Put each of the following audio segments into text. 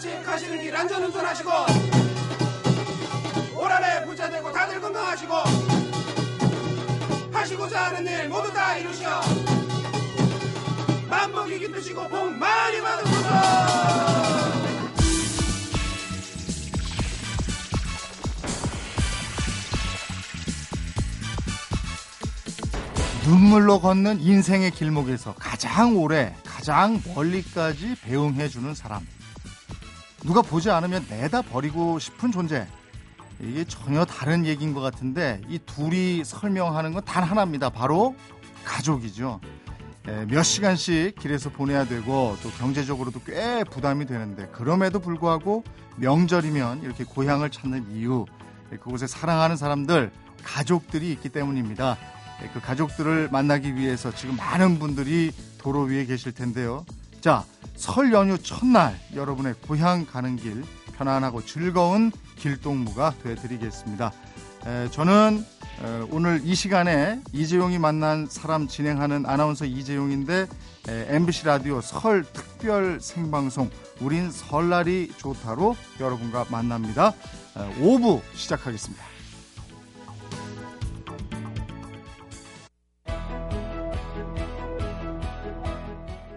마침 가시는 길 안전운전 하시고 올 한해 부자 되고 다들 건강하시고 하시고자 하는 일 모두 다 이루시어 만복이 기쁘시고 복 많이 받으소서 눈물로 걷는 인생의 길목에서 가장 오래, 가장 멀리까지 배웅해주는 사람. 누가 보지 않으면 내다 버리고 싶은 존재. 이게 전혀 다른 얘기인 것 같은데 이 둘이 설명하는 건 단 하나입니다. 바로 가족이죠. 예, 몇 시간씩 길에서 보내야 되고 또 경제적으로도 꽤 부담이 되는데 그럼에도 불구하고 명절이면 이렇게 고향을 찾는 이유 예, 그곳에 사랑하는 사람들 가족들이 있기 때문입니다. 예, 그 가족들을 만나기 위해서 지금 많은 분들이 도로 위에 계실 텐데요. 자, 설 연휴 첫날 여러분의 고향 가는 길 편안하고 즐거운 길동무가 되드리겠습니다. 저는 오늘 이 시간에 이재용이 만난 사람 진행하는 아나운서 이재용인데 MBC 라디오 설 특별 생방송 우린 설날이 좋다로 여러분과 만납니다. 5부 시작하겠습니다.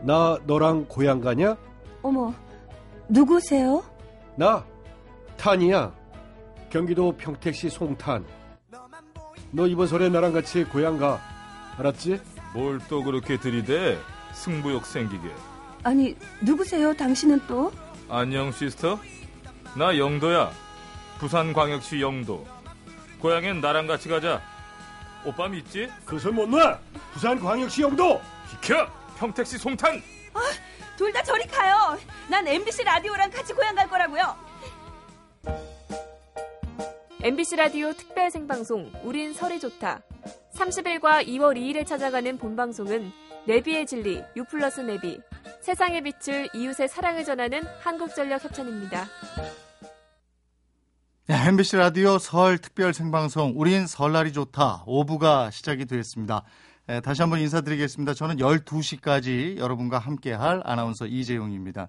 나 너랑 고향 가냐? 어머, 누구세요? 나 탄이야. 경기도 평택시 송탄. 너 이번 설에 나랑 같이 고향 가. 알았지? 뭘 또 그렇게 들이대? 승부욕 생기게. 아니, 누구세요? 당신은 또? 안녕, 시스터. 나 영도야. 부산광역시 영도. 고향엔 나랑 같이 가자. 오빠 믿지? 그것을 못 놔! 부산광역시 영도! 비켜! 평택 시 송탄. 아, 둘다 저리 가요. 난 MBC 라디오랑 같이 고향 갈 거라고요. MBC 라디오 특별 생방송 우린 설이 좋다. 30일과 2월 2일에 찾아가는 본방송은 내비의 진리 유플러스 내비 세상의 빛을 이웃의 사랑을 전하는 한국전력 협찬입니다. 네, MBC 라디오 설 특별 생방송 우린 설날이 좋다 5부가 시작이 되었습니다. 예, 다시 한번 인사드리겠습니다. 저는 12시까지 여러분과 함께할 아나운서 이재용입니다.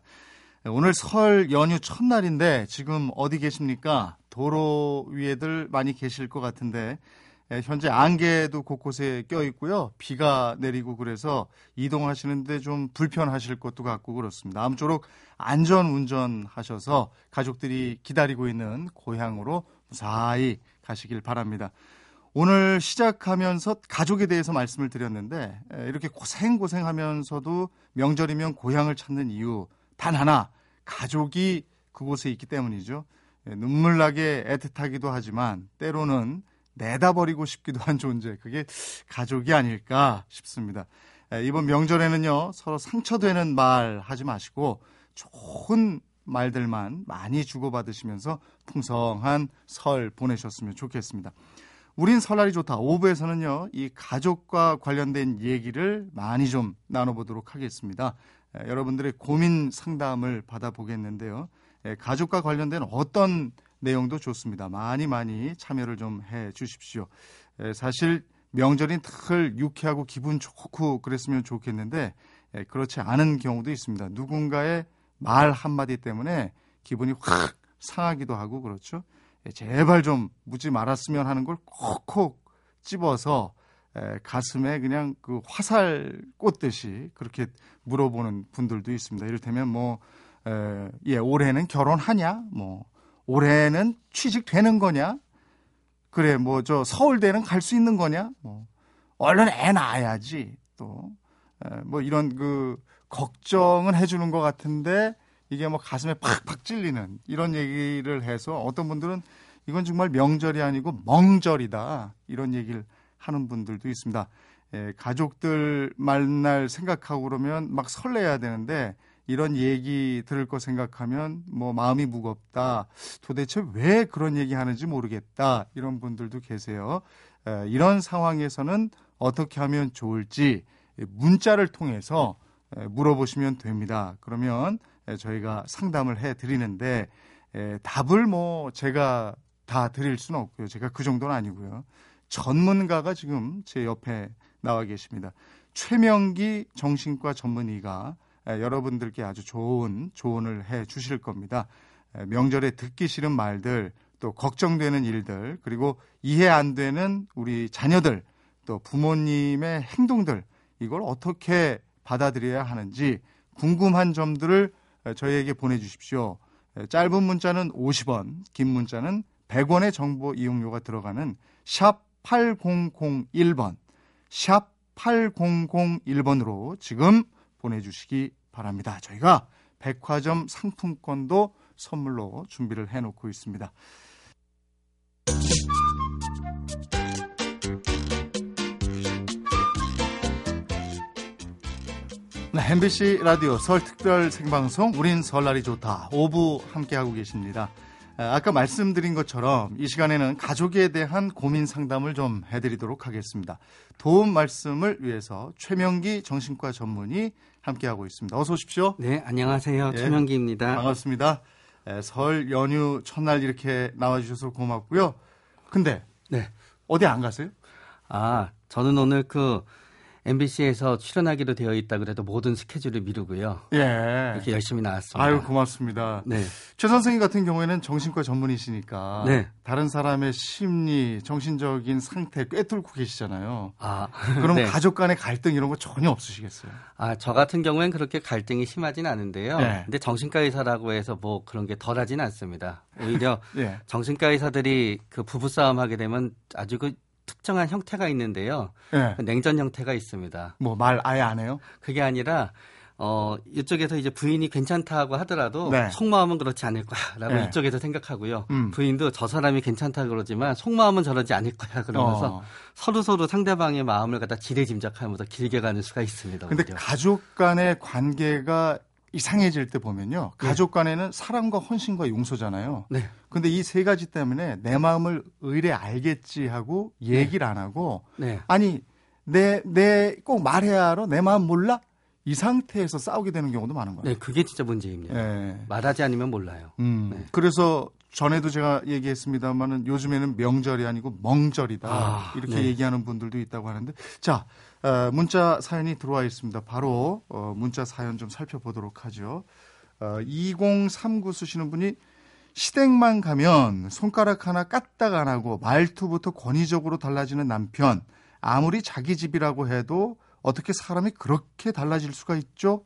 예, 오늘 설 연휴 첫날인데 지금 어디 계십니까? 도로 위에들 많이 계실 것 같은데 예, 현재 안개도 곳곳에 껴 있고요. 비가 내리고 그래서 이동하시는데 좀 불편하실 것도 같고 그렇습니다. 아무쪼록 안전 운전하셔서 가족들이 기다리고 있는 고향으로 무사히 가시길 바랍니다. 오늘 시작하면서 가족에 대해서 말씀을 드렸는데 이렇게 고생고생하면서도 명절이면 고향을 찾는 이유 단 하나 가족이 그곳에 있기 때문이죠. 눈물 나게 애틋하기도 하지만 때로는 내다버리고 싶기도 한 존재 그게 가족이 아닐까 싶습니다. 이번 명절에는요 서로 상처되는 말 하지 마시고 좋은 말들만 많이 주고받으시면서 풍성한 설 보내셨으면 좋겠습니다. 우린 설날이 좋다. 5부에서는요, 이 가족과 관련된 얘기를 많이 좀 나눠보도록 하겠습니다. 에, 여러분들의 고민 상담을 받아보겠는데요. 에, 가족과 관련된 어떤 내용도 좋습니다. 많이 많이 참여를 좀 해 주십시오. 에, 사실 명절인 늘 유쾌하고 기분 좋고 그랬으면 좋겠는데 그렇지 않은 경우도 있습니다. 누군가의 말 한마디 때문에 기분이 확 상하기도 하고 그렇죠. 예, 제발 좀 묻지 말았으면 하는 걸 콕콕 집어서 가슴에 그냥 그 화살 꽂듯이 그렇게 물어보는 분들도 있습니다. 이를테면 뭐, 에, 예, 올해는 결혼하냐? 뭐, 올해는 취직되는 거냐? 그래, 뭐, 저 서울대는 갈 수 있는 거냐? 뭐, 얼른 애 낳아야지. 또, 에, 뭐 이런 그 걱정은 해주는 것 같은데 이게 뭐 가슴에 팍팍 찔리는 이런 얘기를 해서 어떤 분들은 이건 정말 명절이 아니고 멍절이다 이런 얘기를 하는 분들도 있습니다. 예, 가족들 만날 생각하고 그러면 막 설레야 되는데 이런 얘기 들을 거 생각하면 뭐 마음이 무겁다. 도대체 왜 그런 얘기 하는지 모르겠다. 이런 분들도 계세요. 에, 이런 상황에서는 어떻게 하면 좋을지 문자를 통해서 물어보시면 됩니다. 그러면 저희가 상담을 해 드리는데 답을 뭐 제가 다 드릴 수는 없고요. 제가 그 정도는 아니고요. 전문가가 지금 제 옆에 나와 계십니다. 최명기 정신과 전문의가 여러분들께 아주 좋은 조언을 해 주실 겁니다. 명절에 듣기 싫은 말들, 또 걱정되는 일들, 그리고 이해 안 되는 우리 자녀들, 또 부모님의 행동들, 이걸 어떻게 받아들여야 하는지 궁금한 점들을 저희에게 보내주십시오. 짧은 문자는 50원, 긴 문자는 100원의 정보 이용료가 들어가는 샵 8001번, 샵 8001번으로 지금 보내주시기 바랍니다. 저희가 백화점 상품권도 선물로 준비를 해놓고 있습니다. MBC 라디오 설 특별 생방송 우린 설날이 좋다 5부 함께하고 계십니다. 아까 말씀드린 것처럼 이 시간에는 가족에 대한 고민 상담을 좀 해드리도록 하겠습니다. 도움 말씀을 위해서 최명기 정신과 전문의 함께하고 있습니다. 어서 오십시오. 네, 안녕하세요. 예, 최명기입니다. 반갑습니다. 설 연휴 첫날 이렇게 나와주셔서 고맙고요. 근데 네. 어디 안 가세요? 아, 저는 오늘 그 MBC에서 출연하기로 되어 있다 그래도 모든 스케줄을 미루고요. 예. 이렇게 열심히 나왔습니다. 아유 고맙습니다. 네. 최 선생님 같은 경우에는 정신과 전문이시니까 네. 다른 사람의 심리, 정신적인 상태 꿰뚫고 계시잖아요. 아, 그럼 네. 가족 간의 갈등 이런 거 전혀 없으시겠어요? 아, 저 같은 경우엔 그렇게 갈등이 심하진 않은데요. 네. 근데 정신과 의사라고 해서 뭐 그런 게 덜하진 않습니다. 오히려 예. 정신과 의사들이 그 부부 싸움 하게 되면 아주 그 특정한 형태가 있는데요. 예. 그 냉전 형태가 있습니다. 뭐 말 아예 안 해요? 그게 아니라 어 이쪽에서 이제 부인이 괜찮다고 하더라도 네. 속마음은 그렇지 않을 거야라고 네. 이쪽에서 생각하고요. 음. 부인도 저 사람이 괜찮다 그러지만 속마음은 저러지 않을 거야 그러면서 어. 서로 서로 상대방의 마음을 갖다 지레 짐작하면서 길게 가는 수가 있습니다. 근데 오히려. 가족 간의 관계가 이상해질 때 보면요. 가족 간에는 사랑과 헌신과 용서잖아요. 네. 근데 이 세 가지 때문에 내 마음을 의뢰 알겠지 하고 얘기를 안 하고 네. 아니 내 내 꼭 말해야 알아 내 마음 몰라 이 상태에서 싸우게 되는 경우도 많은 거예요. 네, 그게 진짜 문제입니다. 예. 말하지 않으면 몰라요. 음. 네. 그래서 전에도 제가 얘기했습니다만은 요즘에는 명절이 아니고 멍절이다 아, 이렇게 네. 얘기하는 분들도 있다고 하는데 자 어, 문자 사연이 들어와 있습니다. 바로 어, 문자 사연 좀 살펴보도록 하죠. 어, 2039 쓰시는 분이 시댁만 가면 손가락 하나 까딱 안 하고 말투부터 권위적으로 달라지는 남편 아무리 자기 집이라고 해도 어떻게 사람이 그렇게 달라질 수가 있죠?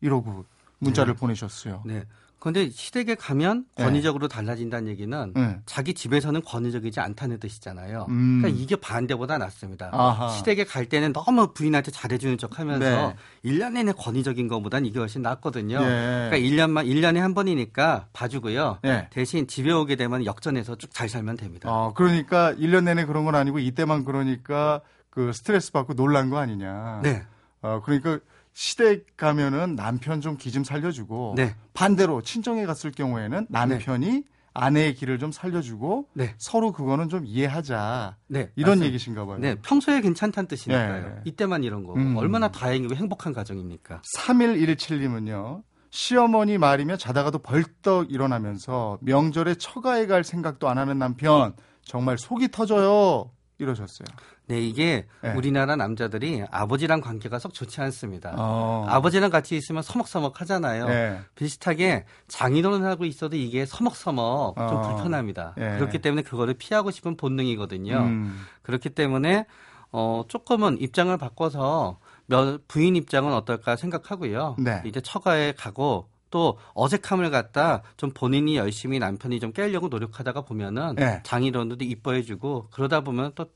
이러고 문자를 보내셨어요. 네. 그런데 시댁에 가면 네. 권위적으로 달라진다는 얘기는 네. 자기 집에서는 권위적이지 않다는 뜻이잖아요. 음. 그러니까 이게 반대보다 낫습니다. 아하. 시댁에 갈 때는 너무 부인한테 잘해주는 척 하면서 네. 일 1년 내내 권위적인 것보단 이게 훨씬 낫거든요. 예. 그러니까 1년만, 1년에 한 번이니까 봐주고요. 예. 대신 집에 오게 되면 역전해서 쭉 잘 살면 됩니다. 어, 그러니까 1년 내내 그런 건 아니고 이때만 그러니까 그 스트레스 받고 놀란 거 아니냐. 네. 어, 그러니까 시댁 가면은 남편 좀 기 좀 살려주고 네. 반대로 친정에 갔을 경우에는 남편이 아내의 길을 좀 살려주고 네. 서로 그거는 좀 이해하자. 네. 이런 맞습니다. 얘기신가 봐요. 네. 평소에 괜찮다는 뜻이니까요. 네. 이때만 이런 거고. 음. 얼마나 다행이고 행복한 가정입니까? 3117님은요. 시어머니 말이면 자다가도 벌떡 일어나면서 명절에 처가에 갈 생각도 안 하는 남편 정말 속이 터져요. 이러셨어요. 네, 이게 네. 우리나라 남자들이 아버지랑 관계가 썩 좋지 않습니다. 어. 아버지랑 같이 있으면 서먹서먹 하잖아요. 네. 비슷하게 장인어른하고 있어도 이게 서먹서먹 좀 어. 불편합니다. 예. 그렇기 때문에 그거를 피하고 싶은 본능이거든요. 음. 그렇기 때문에 어 조금은 입장을 바꿔서 며- 부인 입장은 어떨까 생각하고요. 네. 이제 처가에 가고 또 어색함을 갖다 좀 본인이 열심히 남편이 좀 깨려고 노력하다가 보면은 네. 장인어른도 이뻐해주고 그러다 보면 또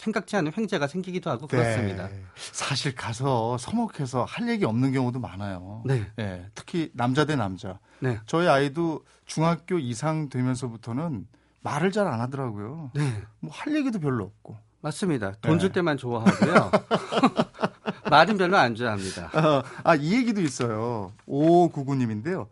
생각지 않은 횡재가 생기기도 하고 그렇습니다. 네. 사실 가서 서먹해서 할 얘기 없는 경우도 많아요. 네. 예, 특히 남자 대 남자. 네. 저희 아이도 중학교 이상 되면서부터는 말을 잘 안 하더라고요. 네. 뭐 할 얘기도 별로 없고. 맞습니다. 돈줄 네. 때만 좋아하고요. 말은 별로 안 좋아합니다. 아, 이 얘기도 있어요. 5599님인데요.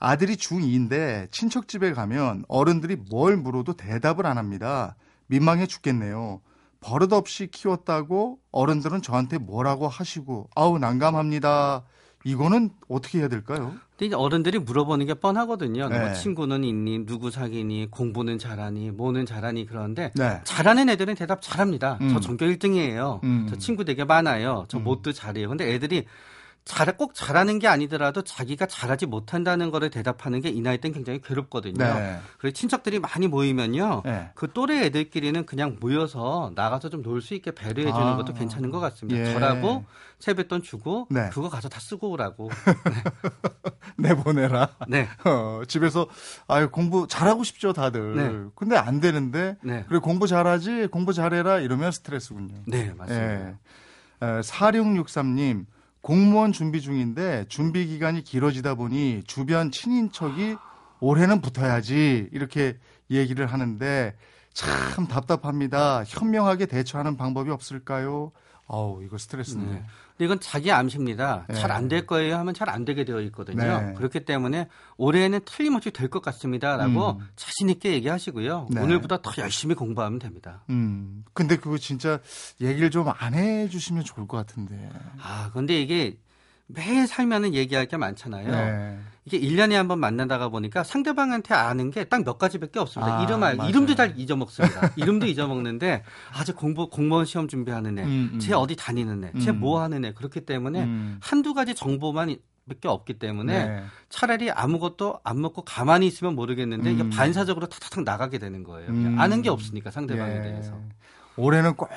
아들이 중2인데 친척집에 가면 어른들이 뭘 물어도 대답을 안 합니다. 민망해 죽겠네요. 버릇없이 키웠다고 어른들은 저한테 뭐라고 하시고 아우 난감합니다. 이거는 어떻게 해야 될까요? 근데 이제 어른들이 물어보는 게 뻔하거든요. 네. 뭐 친구는 있니, 누구 사귀니, 공부는 잘하니, 뭐는 잘하니 그러는데 네. 잘하는 애들은 대답 잘합니다. 음. 저 전교 1등이에요. 음. 저 친구 되게 많아요. 저 음. 뭣도 잘해요. 근데 애들이 잘, 꼭 잘하는 게 아니더라도 자기가 잘하지 못한다는 거를 대답하는 게 이 나이 때는 굉장히 괴롭거든요. 네. 그리고 친척들이 많이 모이면요. 네. 그 또래 애들끼리는 그냥 모여서 나가서 좀 놀 수 있게 배려해 주는 아. 것도 괜찮은 것 같습니다. 예. 저라고 세뱃돈 주고 네. 그거 가서 다 쓰고 오라고. 내보내라. 네. 어, 집에서 아유 공부 잘하고 싶죠 다들. 네. 근데 안 되는데 네. 그래 공부 잘하지 공부 잘해라 이러면 스트레스군요. 네, 맞습니다. 예. 에, 4663님 공무원 준비 중인데 준비 기간이 길어지다 보니 주변 친인척이 올해는 붙어야지 이렇게 얘기를 하는데 참 답답합니다. 현명하게 대처하는 방법이 없을까요? 아우 이거 스트레스네. 네. 근데 이건 자기 암시입니다. 네. 잘안 될 거예요 하면 잘 안 되게 되어 있거든요. 네. 그렇기 때문에 올해는 틀림없이 될 것 같습니다라고 음. 자신 있게 얘기하시고요. 네. 오늘보다 더 열심히 공부하면 됩니다. 음. 근데 그거 진짜 얘기를 좀 안 해주시면 좋을 것 같은데. 아, 근데 이게 매일 살면은 얘기할 게 많잖아요. 네. 이게 1년에 한 번 만나다가 보니까 상대방한테 아는 게 딱 몇 가지밖에 없습니다. 아, 이름 알, 맞아요. 이름도 잘 잊어먹습니다. 이름도 잊어먹는데 아직 공부 공무원 시험 준비하는 애, 음, 음. 쟤 어디 다니는 애, 쟤 음. 뭐 하는 애 그렇기 때문에 음. 한두 가지 정보만 몇개 없기 때문에 네. 차라리 아무것도 안 먹고 가만히 있으면 모르겠는데 이게 음. 반사적으로 탁탁탁 나가게 되는 거예요. 음. 아는 게 없으니까 상대방에 예. 대해서. 올해는 꼭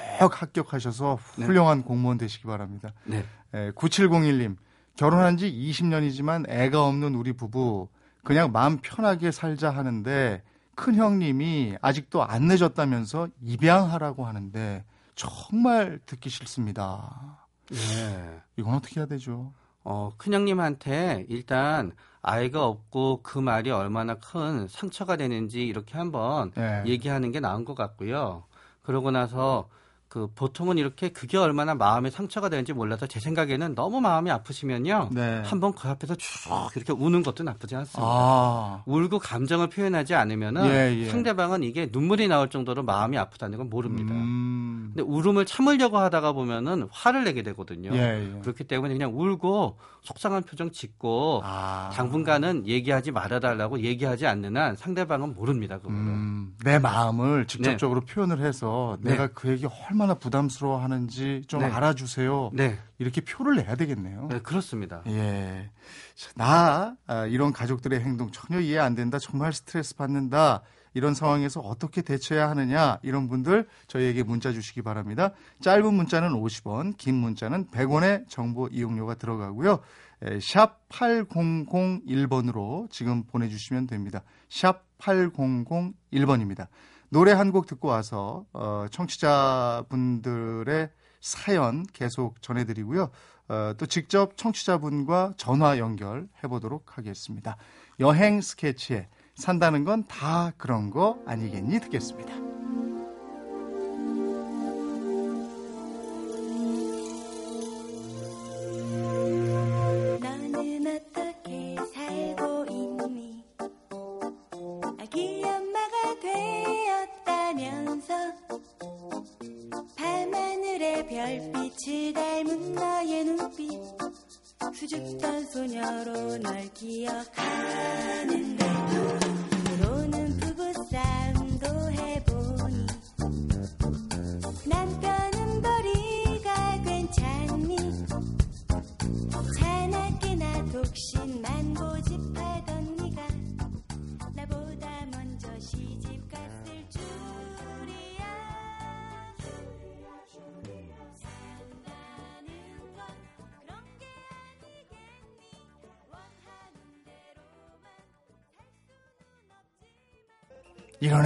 합격하셔서 네. 훌륭한 공무원 되시기 바랍니다. 네. 예, 9701님, 결혼한 지 20년이지만 애가 없는 우리 부부, 그냥 마음 편하게 살자 하는데, 큰 형님이 아직도 안 늦었다면서 입양하라고 하는데, 정말 듣기 싫습니다. 네. 이건 어떻게 해야 되죠? 어, 큰 형님한테 일단 아이가 없고 그 말이 얼마나 큰 상처가 되는지 이렇게 한번 예. 얘기하는 게 나은 것 같고요. 그러고 나서 그 보통은 이렇게 그게 얼마나 마음에 상처가 되는지 몰라서 제 생각에는 너무 마음이 아프시면요. 네. 한번 그 앞에서 쭉 이렇게 우는 것도 나쁘지 않습니다. 아, 울고 감정을 표현하지 않으면은 예, 예. 상대방은 이게 눈물이 나올 정도로 마음이 아프다는 걸 모릅니다. 음, 근데 울음을 참으려고 하다가 보면은 화를 내게 되거든요. 예, 예. 그렇기 때문에 그냥 울고 속상한 표정 짓고 아. 당분간은 얘기하지 말아달라고 얘기하지 않는 한 상대방은 모릅니다. 그거를. 음, 내 마음을 직접적으로 표현을 해서 네. 내가 그에게 얼마 나 부담스러워 하는지 좀 네. 알아주세요. 네, 이렇게 표를 내야 되겠네요. 네, 그렇습니다. 예. 자, 나, 아, 이런 가족들의 행동 전혀 이해 안 된다. 정말 스트레스 받는다. 이런 상황에서 어떻게 대처해야 하느냐. 이런 분들 저희에게 문자 주시기 바랍니다. 짧은 문자는 50원, 긴 문자는 100원의 정보 이용료가 들어가고요. 에, 샵 8001번으로 지금 보내주시면 됩니다. 샵 8001번입니다. 노래 한 곡 듣고 와서 어, 청취자분들의 사연 계속 전해드리고요. 어, 또 직접 청취자분과 전화 연결해 보도록 하겠습니다. 여행 스케치에 산다는 건 다 그런 거 아니겠니? 듣겠습니다.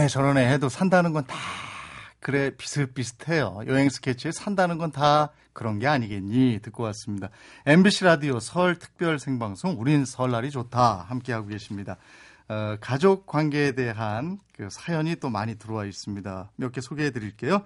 저런 애 해도 산다는 건 다 그래 비슷비슷해요. 여행 스케치에 산다는 건 다 그런 게 아니겠니? 듣고 왔습니다. MBC 라디오 설 특별 생방송 우린 설날이 좋다 함께하고 계십니다. 어, 가족 관계에 대한 그 사연이 또 많이 들어와 있습니다. 몇 개 소개해 드릴게요.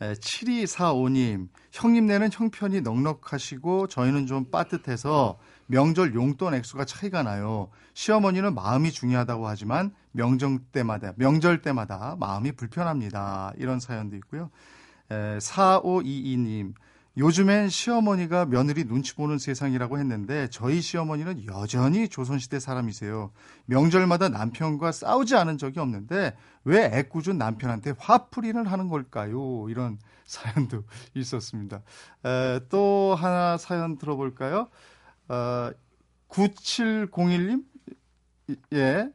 7245님, 형님네는 형편이 넉넉하시고 저희는 좀 빠듯해서 명절 용돈 액수가 차이가 나요. 시어머니는 마음이 중요하다고 하지만 명절 때마다, 명절 때마다 마음이 불편합니다. 이런 사연도 있고요. 4522님, 요즘엔 시어머니가 며느리 눈치 보는 세상이라고 했는데 저희 시어머니는 여전히 조선시대 사람이세요. 명절마다 남편과 싸우지 않은 적이 없는데 왜 애꿎은 남편한테 화풀이를 하는 걸까요? 이런 사연도 있었습니다. 에, 또 하나 사연 들어볼까요? 어, 9701님? 예.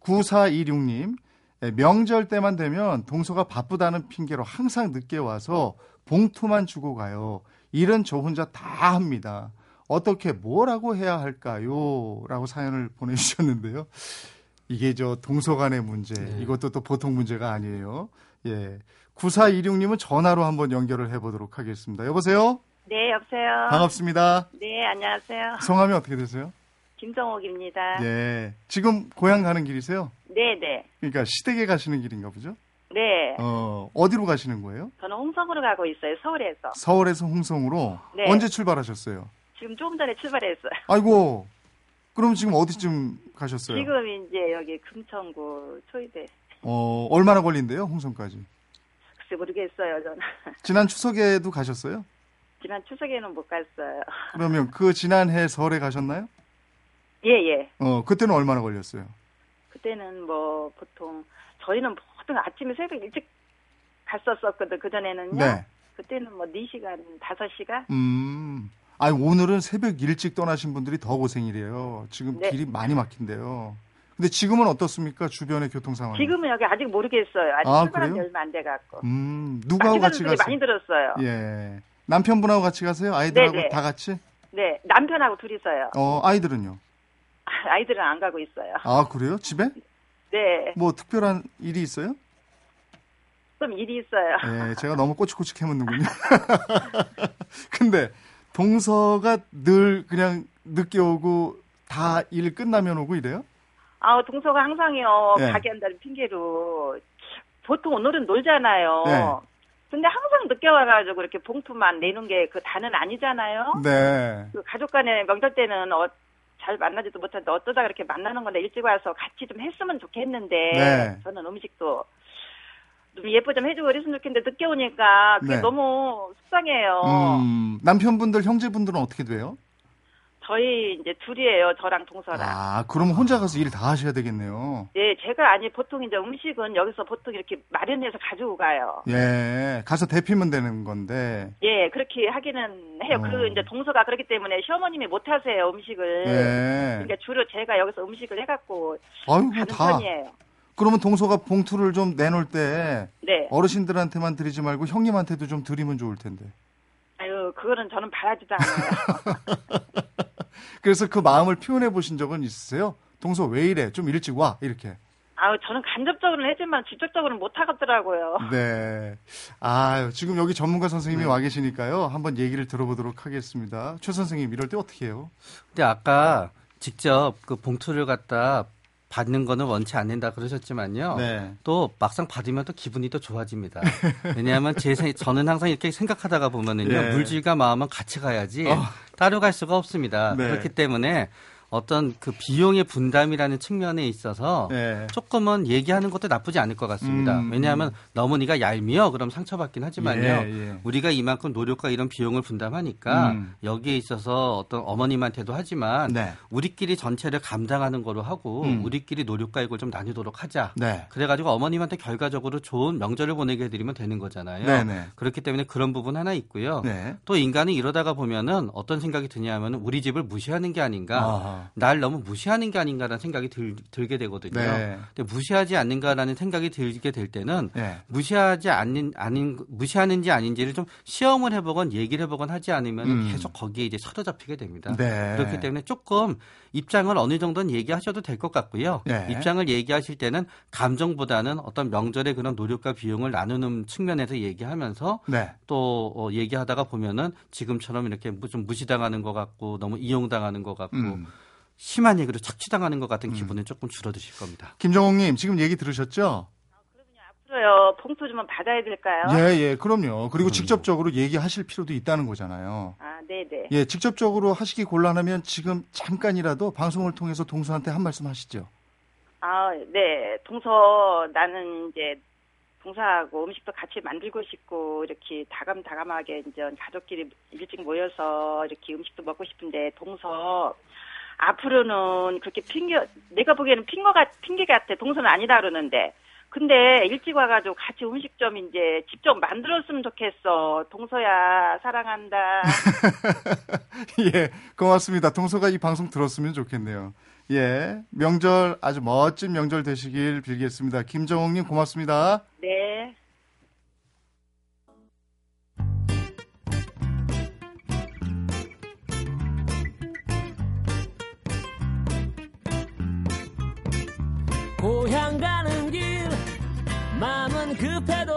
9426님. 예, 명절 때만 되면 동서가 바쁘다는 핑계로 항상 늦게 와서 봉투만 주고 가요. 일은 저 혼자 다 합니다. 어떻게 뭐라고 해야 할까요? 라고 사연을 보내주셨는데요. 이게 저 동서 간의 문제. 이것도 또 보통 문제가 아니에요. 예. 9426님은 전화로 한번 연결을 해보도록 하겠습니다. 여보세요? 네, 여보세요. 반갑습니다. 네, 안녕하세요. 성함이 어떻게 되세요? 김정옥입니다. 예. 지금 고향 가는 길이세요? 네, 네. 그러니까 시댁에 가시는 길인가 보죠? 네. 어, 어디로 가시는 거예요? 저는 홍성으로 가고 있어요. 서울에서. 서울에서 홍성으로 네. 언제 출발하셨어요? 지금 조금 전에 출발했어요. 아이고. 그럼 지금 어디쯤 가셨어요? 지금 이제 여기 금천구 초이대. 어, 얼마나 걸린대요? 홍성까지. 글쎄 모르겠어요, 저는. 지난 추석에도 가셨어요? 지난 추석에는 못 갔어요. 그러면 그 지난해 설에 가셨나요? 예, 예. 어, 그때는 얼마나 걸렸어요? 그때는 뭐 보통 저희는 보통 아침에 새벽 일찍 갔었었거든. 그 전에는요. 네. 그때는 뭐 4시간, 5시간? 음. 아니, 오늘은 새벽 일찍 떠나신 분들이 더 고생이래요. 지금 네. 길이 많이 막힌대요. 근데 지금은 어떻습니까? 주변의 교통 상황이. 지금은 여기 아직 모르겠어요. 아직 아, 출발한 지? 얼마 안 돼 갖고. 음, 누구하고 같이 가세요? 많이 들었어요. 예. 남편분하고 같이 가세요? 아이들하고 네네. 다 같이? 네, 남편하고 둘이서요. 어, 아이들은요? 아이들은 안 가고 있어요. 아, 그래요? 집에? 네, 뭐 특별한 일이 있어요? 좀 일이 있어요. 예, 제가 너무 꼬치꼬치 캐묻는군요. 근데 동서가 늘 그냥 늦게 오고 다 일 끝나면 오고 이래요? 아, 동서가 항상요 네. 가게 한다는 핑계로 보통 오늘은 놀잖아요. 네. 근데 항상 늦게 와가지고 이렇게 봉투만 내는 게 그 다는 아니잖아요. 네. 그 가족 간에 명절 때는 어, 잘 만나지도 못하는데 어쩌다 그렇게 만나는 건데 일찍 와서 같이 좀 했으면 좋겠는데 네. 저는 음식도 좀 예뻐 좀 해주고 그랬으면 좋겠는데 늦게 오니까 그게 네. 너무 속상해요. 음, 남편분들, 형제분들은 어떻게 돼요? 저희 이제 둘이에요. 저랑 동서랑. 아, 그럼 혼자 가서 일 다 하셔야 되겠네요. 예, 제가 아니 보통 이제 음식은 여기서 보통 이렇게 마련해서 가지고 가요. 예, 가서 데피면 되는 건데. 예, 그렇게 하기는 해요. 어. 그 이제 동서가 그렇기 때문에 시어머님이 못 하세요 음식을. 예. 그러니까 주로 제가 여기서 음식을 해갖고 아이고, 다. 편이에요. 그러면 동서가 봉투를 좀 내놓을 때 네. 어르신들한테만 드리지 말고 형님한테도 좀 드리면 좋을 텐데. 아유, 그거는 저는 바라지도 않아요. 그래서 그 마음을 표현해 보신 적은 있으세요? 동서 왜 이래? 좀 일찍 와. 이렇게. 아유, 저는 간접적으로는 했지만 직접적으로는 못 하겠더라고요. 네. 아, 지금 여기 전문가 선생님이 와 계시니까요. 한번 얘기를 들어보도록 하겠습니다. 최 선생님, 이럴 때 어떻게 해요? 근데 아까 직접 그 봉투를 갖다 받는 거는 원치 않는다 그러셨지만요. 네. 또 막상 받으면 또 기분이 또 좋아집니다. 왜냐하면 제 생, 저는 항상 이렇게 생각하다가 보면은요. 네. 물질과 마음은 같이 가야지 어. 따로 갈 수가 없습니다. 네. 그렇기 때문에 어떤 그 비용의 분담이라는 측면에 있어서 네. 조금은 얘기하는 것도 나쁘지 않을 것 같습니다. 음, 왜냐하면 너무 네가 얄미워 그럼 상처받긴 하지만요. 예, 예. 우리가 이만큼 노력과 이런 비용을 분담하니까 음. 여기에 있어서 어떤 어머님한테도 하지만 네. 우리끼리 전체를 감당하는 거로 하고 음. 우리끼리 노력과 이걸 좀 나누도록 하자. 네. 그래가지고 어머님한테 결과적으로 좋은 명절을 보내게 해드리면 되는 거잖아요. 네네. 그렇기 때문에 그런 부분 하나 있고요. 네. 또 인간은 이러다가 보면은 어떤 생각이 드냐면은 우리 집을 무시하는 게 아닌가, 아하. 날 너무 무시하는 게 아닌가라는 생각이 들, 들게 되거든요. 네. 근데 무시하지 않는가라는 생각이 들게 될 때는 네. 무시하지 않는 아닌 무시하는지 아닌지를 좀 시험을 해보건 얘기를 해보건 하지 않으면 음. 계속 거기에 이제 사로잡히게 됩니다. 네. 그렇기 때문에 조금 입장을 어느 정도는 얘기하셔도 될 것 같고요. 네. 입장을 얘기하실 때는 감정보다는 어떤 명절의 그런 노력과 비용을 나누는 측면에서 얘기하면서 네. 또 어, 얘기하다가 보면은 지금처럼 이렇게 무- 좀 무시당하는 것 같고 너무 이용당하는 것 같고 음. 심한 얘기로 착취당하는 것 같은 기분은 조금 줄어드실 겁니다. 김정옥님, 지금 얘기 들으셨죠? 앞으로요, 봉투 주면 받아야 될까요? 예, 예, 그럼요. 음. 그리고 직접적으로 얘기하실 필요도 있다는 거잖아요. 아, 네 네. 예, 직접적으로 하시기 곤란하면 지금 잠깐이라도 방송을 통해서 동서한테 한 말씀 하시죠. 아, 네. 동서 나는 이제 동서하고 음식도 같이 만들고 싶고 이렇게 다감다감하게 이제 가족끼리 일찍 모여서 이렇게 음식도 먹고 싶은데 동서 앞으로는 그렇게 핑계 내가 보기에는 핑거 같 핑계 같아. 동서는 아니다 그러는데 근데 일찍 와가지고 같이 음식 좀 이제 직접 만들었으면 좋겠어. 동서야 사랑한다. 예, 고맙습니다. 동서가 이 방송 들었으면 좋겠네요. 예, 명절 아주 멋진 명절 되시길 빌겠습니다. 김정옥님 고맙습니다. 네. 고향 가는 길 마음은 급해도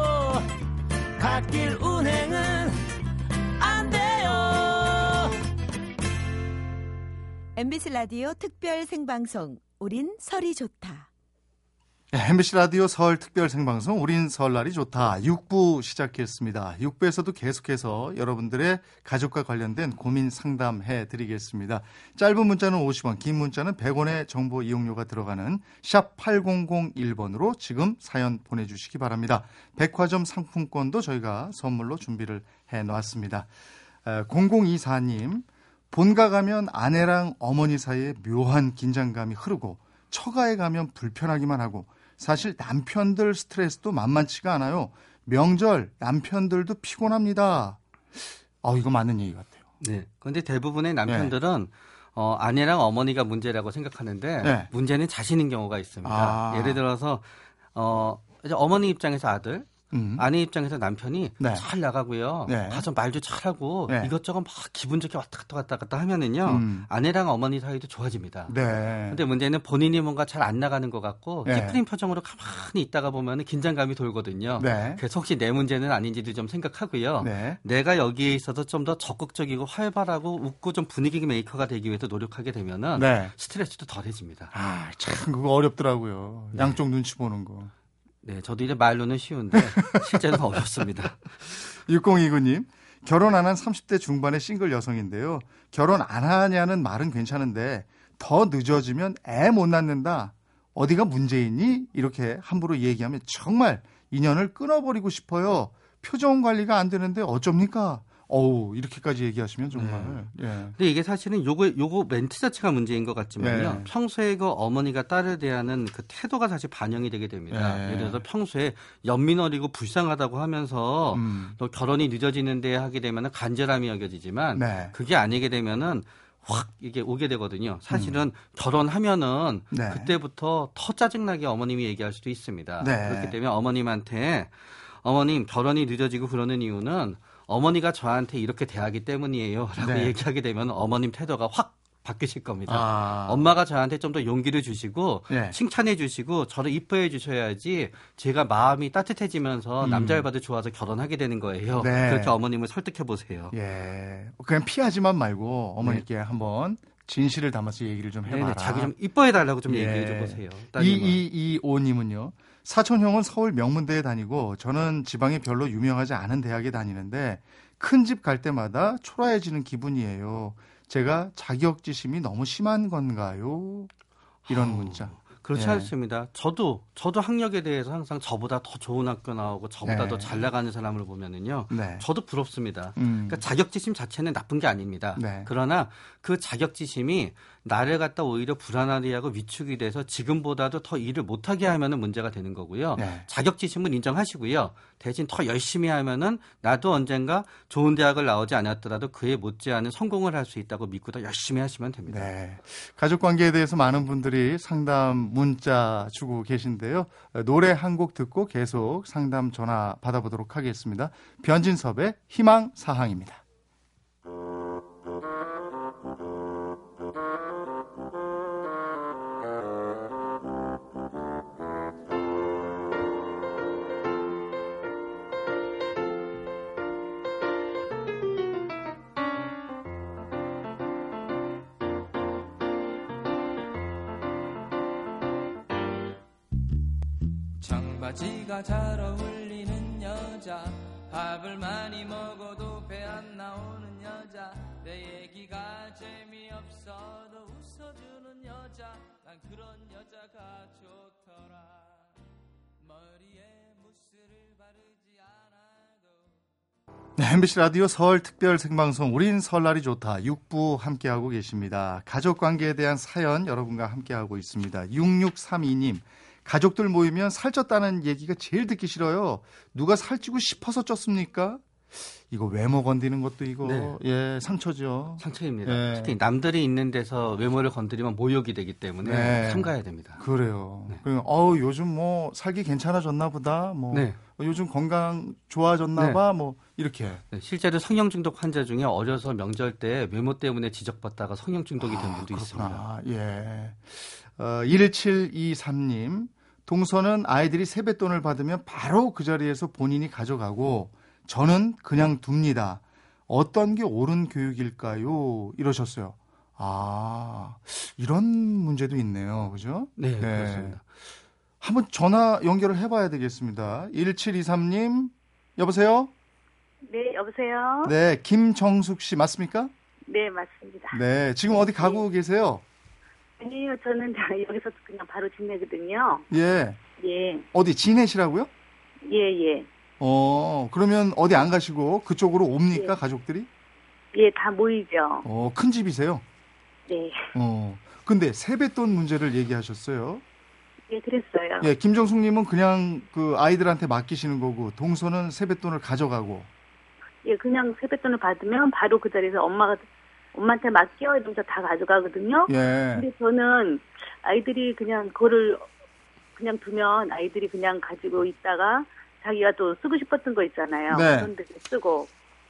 갓길 운행은 안 돼요 MBC 라디오 특별 생방송 우린 설이 좋다. 네, MBC 라디오 설 특별 생방송 우린 설날이 좋다 6부 시작했습니다. 6부에서도 계속해서 여러분들의 가족과 관련된 고민 상담해 드리겠습니다. 짧은 문자는 50원, 긴 문자는 100원의 정보 이용료가 들어가는 샵 8001번으로 지금 사연 보내주시기 바랍니다. 백화점 상품권도 저희가 선물로 준비를 해 놨습니다. 0024님 본가 가면 아내랑 어머니 사이에 묘한 긴장감이 흐르고 처가에 가면 불편하기만 하고 사실 남편들 스트레스도 만만치가 않아요. 명절 남편들도 피곤합니다. 어 이거 맞는 얘기 같아요. 네. 그런데 대부분의 남편들은 어, 아내랑 어머니가 문제라고 생각하는데 네. 문제는 자신인 경우가 있습니다. 아. 예를 들어서 어, 이제 어머니 입장에서 아들, 음. 아내 입장에서 남편이 네. 잘 나가고요. 네. 가서 말도 잘하고 네. 이것저것 막 기분 좋게 왔다 갔다 왔다 갔다 하면은요. 음. 아내랑 어머니 사이도 좋아집니다. 네. 근데 문제는 본인이 뭔가 잘 안 나가는 것 같고 네. 찌푸린 표정으로 가만히 있다가 보면 긴장감이 돌거든요. 네. 그래서 혹시 내 문제는 아닌지도 좀 생각하고요. 네. 내가 여기에 있어서 좀 더 적극적이고 활발하고 웃고 좀 분위기 메이커가 되기 위해서 노력하게 되면은 네. 스트레스도 덜해집니다. 아, 참 그거 어렵더라고요. 네. 양쪽 눈치 보는 거. 네, 저도 이제 말로는 쉬운데 실제는 어렵습니다. 6029님, 결혼 안 한 30대 중반의 싱글 여성인데요. 결혼 안 하냐는 말은 괜찮은데 더 늦어지면 애 못 낳는다. 어디가 문제 있니? 이렇게 함부로 얘기하면 정말 인연을 끊어버리고 싶어요. 표정 관리가 안 되는데 어쩝니까? 어우, 이렇게까지 얘기하시면 정말. 예. 근데 이게 사실은 요거 요거 멘트 자체가 문제인 것 같지만요. 네. 평소에 그 어머니가 딸에 대한 그 태도가 사실 반영이 되게 됩니다. 네. 예를 들어서 평소에 연민 어리고 불쌍하다고 하면서 음. 또 결혼이 늦어지는데 하게 되면은 간절함이 여겨지지만 네. 그게 아니게 되면은 확 이게 오게 되거든요. 사실은 결혼하면은 음. 네. 그때부터 더 짜증나게 어머님이 얘기할 수도 있습니다. 네. 그렇기 때문에 어머님한테 어머님 결혼이 늦어지고 그러는 이유는 어머니가 저한테 이렇게 대하기 때문이에요라고 네. 얘기하게 되면 어머님 태도가 확 바뀌실 겁니다. 아. 엄마가 저한테 좀 더 용기를 주시고 네. 칭찬해 주시고 저를 이뻐해 주셔야지 제가 마음이 따뜻해지면서 음. 남자를 봐도 좋아서 결혼하게 되는 거예요. 네. 그렇게 어머님을 설득해 보세요. 예. 그냥 피하지만 말고 어머니께 한번 진실을 담아서 얘기를 좀 해봐라. 네네, 자기 좀 이뻐해 달라고 좀 예. 얘기해 줘 보세요. 따님은. 2225님은요. 사촌 형은 서울 명문대에 다니고 저는 지방에 별로 유명하지 않은 대학에 다니는데 큰 집 갈 때마다 초라해지는 기분이에요. 제가 자격지심이 너무 심한 건가요? 이런 문자. 그렇지 예. 않습니다. 저도 저도 학력에 대해서 항상 저보다 더 좋은 학교 나오고 저보다 네. 더잘 나가는 사람을 보면은요. 네. 저도 부럽습니다. 음. 그러니까 자격지심 자체는 나쁜 게 아닙니다. 네. 그러나 그 자격지심이 나를 갖다 오히려 불안하게 하고 위축이 돼서 지금보다도 더 일을 못하게 하면은 문제가 되는 거고요. 네. 자격지심은 인정하시고요. 대신 더 열심히 하면은 나도 언젠가 좋은 대학을 나오지 않았더라도 그에 못지않은 성공을 할 수 있다고 믿고 더 열심히 하시면 됩니다. 네. 가족 관계에 대해서 많은 분들이 상담 문자 주고 계신데요. 노래 한 곡 듣고 계속 상담 전화 받아보도록 하겠습니다. 변진섭의 희망 사항입니다. 네, MBC 라디오 설 특별 생방송 우린 설날이 좋다 6부 함께하고 계십니다. 가족 관계에 대한 사연 여러분과 함께하고 있습니다. 6632님 가족들 모이면 살쪘다는 얘기가 제일 듣기 싫어요. 누가 살찌고 싶어서 쪘습니까? 이거 외모 건드리는 것도 이거 네. 예 상처죠. 상처입니다. 네. 특히 남들이 있는 데서 외모를 건드리면 모욕이 되기 때문에 네. 삼가야 됩니다. 그래요. 그리고 어우 요즘 뭐 살기 괜찮아졌나 보다. 뭐 네. 요즘 건강 좋아졌나 네. 봐. 뭐 이렇게. 네, 실제로 성형 중독 환자 중에 어려서 명절 때 외모 때문에 지적받다가 성형 중독이 된 분도 있습니다. 아, 예. 어, 1723님, 동서는 아이들이 세뱃돈을 받으면 바로 그 자리에서 본인이 가져가고 저는 그냥 둡니다. 어떤 게 옳은 교육일까요? 이러셨어요. 아, 이런 문제도 있네요. 그죠? 네, 그렇습니다. 한번 전화 연결을 해봐야 되겠습니다. 1723님, 여보세요? 네, 여보세요? 네, 김정숙 씨 맞습니까? 네, 맞습니다. 네, 지금 어디 가고 계세요? 아니요, 저는 다 여기서 그냥 바로 지내거든요. 예. 예, 어디 지내시라고요? 예, 예. 어, 그러면 어디 안 가시고 그쪽으로 옵니까, 가족들이? 예, 다 모이죠. 어, 큰 집이세요? 네, 어. 근데 세뱃돈 문제를 얘기하셨어요. 예, 그랬어요. 예, 김정숙님은 그냥 그 아이들한테 맡기시는 거고, 동서는 세뱃돈을 가져가고. 예, 그냥 세뱃돈을 받으면 바로 그 자리에서 엄마가, 엄마한테 맡겨 이러면서 다 가져가거든요. 예. 근데 저는 아이들이 그냥 그거를 그냥 두면 아이들이 그냥 가지고 있다가 자기가 또 쓰고 싶었던 거 있잖아요. 네. 그런 데 쓰고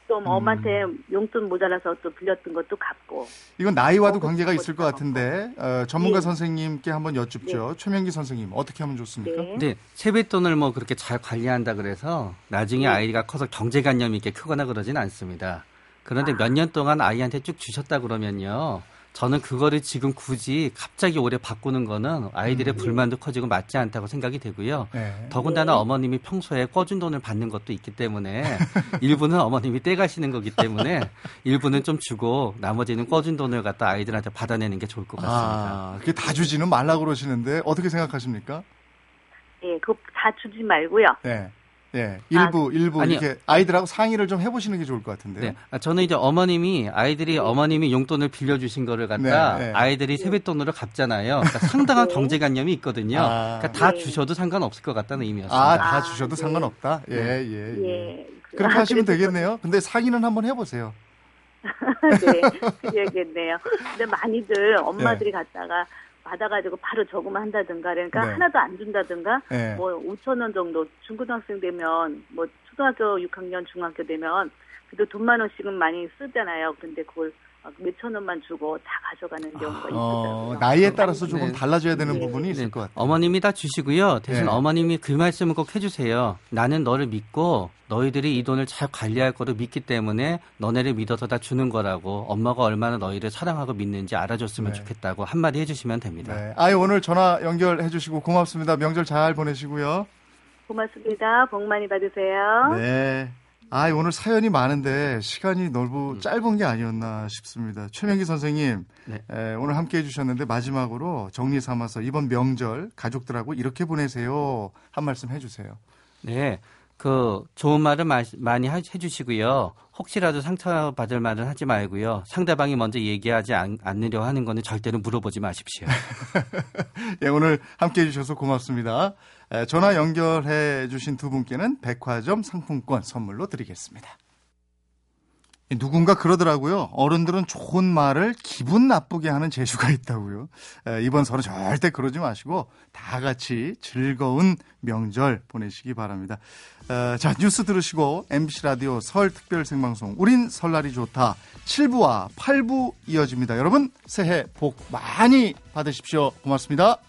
또 뭐 엄마한테 용돈 모자라서 또 빌렸던 것도 갚고 이건 나이와도 어, 관계가. 있을 것 같은데, 어, 전문가 예. 선생님께 한번 여쭙죠. 최명기 선생님, 어떻게 하면 좋습니까? 네. 근데 세뱃돈을 뭐 그렇게 잘 관리한다 그래서 나중에 네. 아이가 커서 경제관념이 있게 크거나 그러진 않습니다. 그런데 몇년 동안 아이한테 쭉 주셨다 그러면요. 저는 그거를 지금 굳이 갑자기 올해 바꾸는 거는 아이들의 불만도 커지고 맞지 않다고 생각이 되고요. 네. 더군다나 어머님이 평소에 꿔준 돈을 받는 것도 있기 때문에 일부는 어머님이 떼가시는 거기 때문에 일부는 좀 주고 나머지는 꿔준 돈을 갖다 아이들한테 받아내는 게 좋을 것 같습니다. 아, 그게 다 주지는 말라 그러시는데, 어떻게 생각하십니까? 예, 그거 다 주지 말고요. 네. 예, 일부, 일부, 아니요. 이렇게 아이들하고 상의를 좀 해보시는 게 좋을 것 같은데요. 네. 아, 저는 이제 어머님이 아이들이 어머님이 용돈을 빌려주신 거를 갖다 네, 네. 아이들이 세뱃돈으로 갚잖아요. 그러니까 상당한 경제관념이 있거든요. 아. 그러니까 다 네. 주셔도 상관없을 것 같다는 의미였습니다. 아, 다 아, 주셔도 네. 상관없다? 예, 예, 예. 예. 그- 그렇게 아, 하시면 되겠네요. 근데 상의는 한번 해보세요. 네, 그래야겠네요. 근데 많이들 엄마들이 갔다가 받아가지고 바로 저금을 한다든가 그러니까 네. 하나도 안 준다든가 네. 뭐 5천 원 정도 중고등학생 되면 뭐 초등학교 6학년 중학교 되면 그래도 돈 만 원씩은 많이 쓰잖아요. 근데 그걸 몇천 원만 주고 다 가져가는 경우가 어, 있더라고요. 나이에 따라서 조금 네. 달라져야 되는 네. 부분이 있을 네, 것 같아요. 어머님이 다 주시고요. 대신 네. 어머님이 그 말씀을 꼭 해주세요. 나는 너를 믿고 너희들이 이 돈을 잘 관리할 거를 믿기 때문에 너네를 믿어서 다 주는 거라고 엄마가 얼마나 너희를 사랑하고 믿는지 알아줬으면 네. 좋겠다고 한마디 해주시면 됩니다. 네. 아유, 오늘 전화 연결해 주시고 고맙습니다. 명절 잘 보내시고요. 고맙습니다. 복 많이 받으세요. 네. 아, 오늘 사연이 많은데 시간이 너무 짧은 게 아니었나 싶습니다. 최명기 선생님, 네. 에, 오늘 함께 해주셨는데 마지막으로 정리 삼아서 이번 명절 가족들하고 이렇게 보내세요. 한 말씀 해주세요. 네. 그 좋은 마- 많이 하- 해주시고요. 혹시라도 상처받을 말은 하지 말고요. 상대방이 먼저 얘기하지 않, 않으려 하는 거는 절대로 물어보지 마십시오. 예, 오늘 함께 해주셔서 고맙습니다. 에, 전화 연결해 주신 두 분께는 백화점 상품권 선물로 드리겠습니다. 누군가 그러더라고요. 어른들은 좋은 말을 기분 나쁘게 하는 재주가 있다고요. 에, 이번 설은 절대 그러지 마시고 다 같이 즐거운 명절 보내시기 바랍니다. 에, 자 뉴스 들으시고 MBC 라디오 설 특별 생방송 우린 설날이 좋다 7부와 8부 이어집니다. 여러분 새해 복 많이 받으십시오. 고맙습니다.